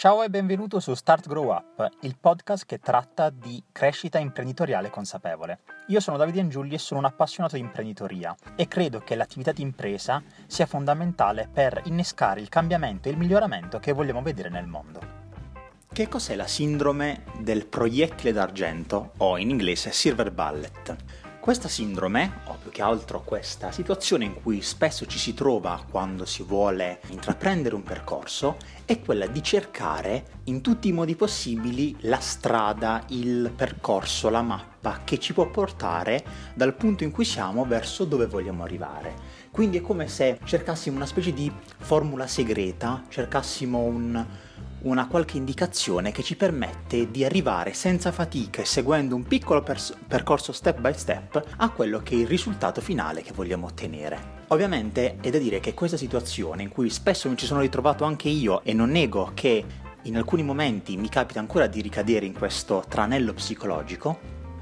Ciao e benvenuto su Start Grow Up, il podcast che tratta di crescita imprenditoriale consapevole. Io sono Davide Angiulli e sono un appassionato di imprenditoria e credo che l'attività di impresa sia fondamentale per innescare il cambiamento e il miglioramento che vogliamo vedere nel mondo. Che cos'è la sindrome del proiettile d'argento o in inglese silver bullet? Questa sindrome, o più che altro questa situazione in cui spesso ci si trova quando si vuole intraprendere un percorso, è quella di cercare in tutti i modi possibili la strada, il percorso, la mappa che ci può portare dal punto in cui siamo verso dove vogliamo arrivare. Quindi è come se cercassimo una specie di formula segreta, cercassimo un una qualche indicazione che ci permette di arrivare senza fatica e seguendo un piccolo pers- percorso step by step a quello che è il risultato finale che vogliamo ottenere. Ovviamente è da dire che questa situazione in cui spesso mi ci sono ritrovato anche io e non nego che in alcuni momenti mi capita ancora di ricadere in questo tranello psicologico,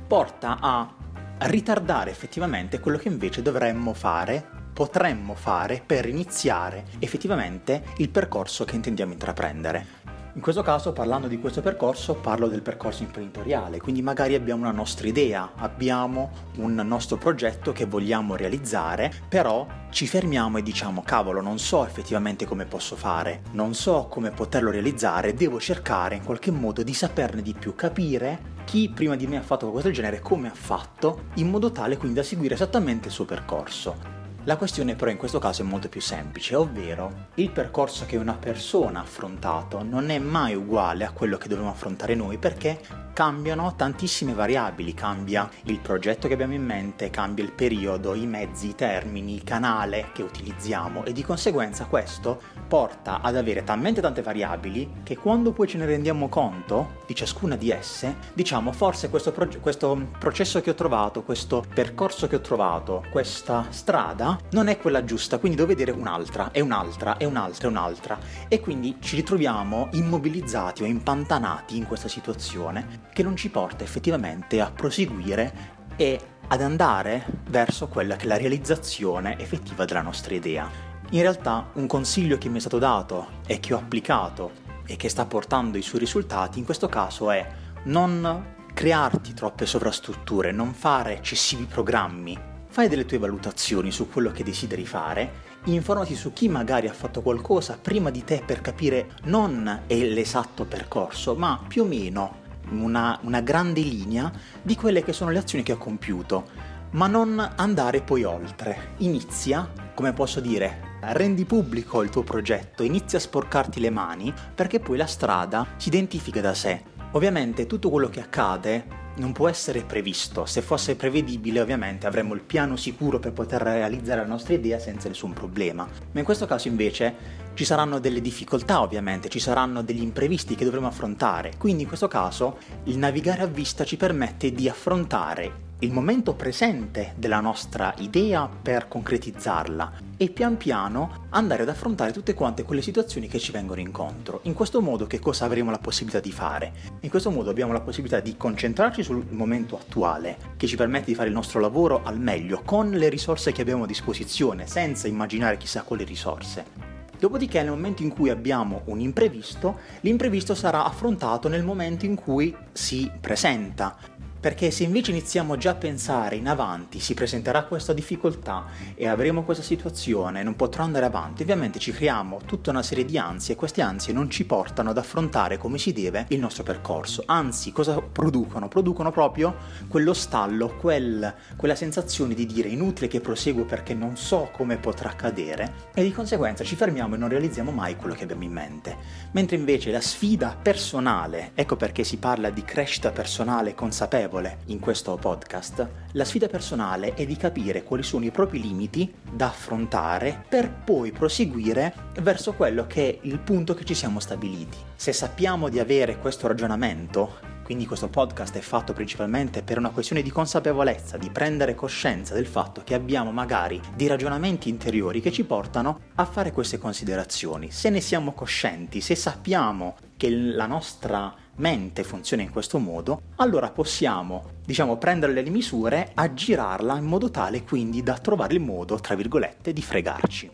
porta a ritardare effettivamente quello che invece dovremmo fare, potremmo fare per iniziare effettivamente il percorso che intendiamo intraprendere. In questo caso, parlando di questo percorso, parlo del percorso imprenditoriale, quindi magari abbiamo una nostra idea, abbiamo un nostro progetto che vogliamo realizzare, però ci fermiamo e diciamo cavolo, non so effettivamente come posso fare, non so come poterlo realizzare, devo cercare in qualche modo di saperne di più, capire chi prima di me ha fatto qualcosa del genere, come ha fatto, in modo tale quindi da seguire esattamente il suo percorso. La questione però in questo caso è molto più semplice, ovvero il percorso che una persona ha affrontato non è mai uguale a quello che dobbiamo affrontare noi perché cambiano tantissime variabili, cambia il progetto che abbiamo in mente, cambia il periodo, i mezzi, i termini, il canale che utilizziamo e di conseguenza questo porta ad avere talmente tante variabili che quando poi ce ne rendiamo conto di ciascuna di esse, diciamo forse questo, proge- questo processo che ho trovato, questo percorso che ho trovato, questa strada non è quella giusta, quindi devo vedere un'altra e un'altra e un'altra e un'altra. E quindi ci ritroviamo immobilizzati o impantanati in questa situazione che non ci porta effettivamente a proseguire e ad andare verso quella che è la realizzazione effettiva della nostra idea. In realtà un consiglio che mi è stato dato e che ho applicato e che sta portando i suoi risultati in questo caso è non crearti troppe sovrastrutture, non fare eccessivi programmi, fai delle tue valutazioni su quello che desideri fare, informati su chi magari ha fatto qualcosa prima di te per capire non l'esatto percorso, ma più o meno una, una grande linea di quelle che sono le azioni che ho compiuto, ma non andare poi oltre. Inizia, come posso dire, rendi pubblico il tuo progetto, inizia a sporcarti le mani perché poi la strada si identifica da sé. Ovviamente tutto quello che accade non può essere previsto. Se fosse prevedibile, ovviamente avremmo il piano sicuro per poter realizzare la nostra idea senza nessun problema. Ma in questo caso invece ci saranno delle difficoltà, ovviamente, ci saranno degli imprevisti che dovremo affrontare. Quindi in questo caso il navigare a vista ci permette di affrontare il momento presente della nostra idea per concretizzarla e pian piano andare ad affrontare tutte quante quelle situazioni che ci vengono incontro. In questo modo che cosa avremo la possibilità di fare? In questo modo abbiamo la possibilità di concentrarci sul momento attuale che ci permette di fare il nostro lavoro al meglio con le risorse che abbiamo a disposizione senza immaginare chissà quali risorse. Dopodiché nel momento in cui abbiamo un imprevisto, l'imprevisto sarà affrontato nel momento in cui si presenta. Perché se invece iniziamo già a pensare in avanti, si presenterà questa difficoltà e avremo questa situazione, non potrò andare avanti, ovviamente ci creiamo tutta una serie di ansie e queste ansie non ci portano ad affrontare come si deve il nostro percorso. Anzi, cosa producono? Producono proprio quello stallo, quel, quella sensazione di dire inutile che proseguo perché non so come potrà accadere e di conseguenza ci fermiamo e non realizziamo mai quello che abbiamo in mente. Mentre invece la sfida personale, ecco perché si parla di crescita personale consapevole, consapevole in questo podcast, la sfida personale è di capire quali sono i propri limiti da affrontare per poi proseguire verso quello che è il punto che ci siamo stabiliti. Se sappiamo di avere questo ragionamento, quindi questo podcast è fatto principalmente per una questione di consapevolezza, di prendere coscienza del fatto che abbiamo magari dei ragionamenti interiori che ci portano a fare queste considerazioni. Se ne siamo coscienti, se sappiamo che la nostra mente funziona in questo modo, allora possiamo, diciamo, prendere le misure, aggirarla in modo tale quindi da trovare il modo, tra virgolette, di fregarci.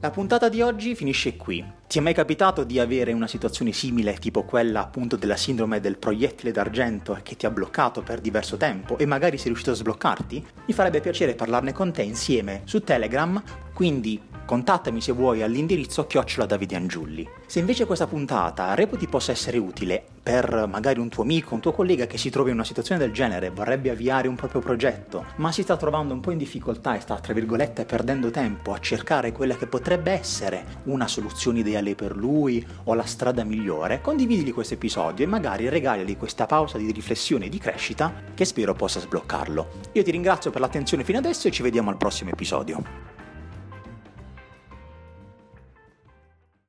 La puntata di oggi finisce qui. Ti è mai capitato di avere una situazione simile, tipo quella appunto della sindrome del proiettile d'argento che ti ha bloccato per diverso tempo e magari sei riuscito a sbloccarti? Mi farebbe piacere parlarne con te insieme su Telegram, quindi contattami se vuoi all'indirizzo chiocciola Davide Angiulli. Se invece questa puntata reputi possa essere utile per magari un tuo amico, un tuo collega che si trova in una situazione del genere, vorrebbe avviare un proprio progetto, ma si sta trovando un po' in difficoltà e sta, tra virgolette, perdendo tempo a cercare quella che potrebbe essere una soluzione ideale per lui o la strada migliore, condividili questo episodio e magari regalili questa pausa di riflessione e di crescita che spero possa sbloccarlo. Io ti ringrazio per l'attenzione fino adesso e ci vediamo al prossimo episodio.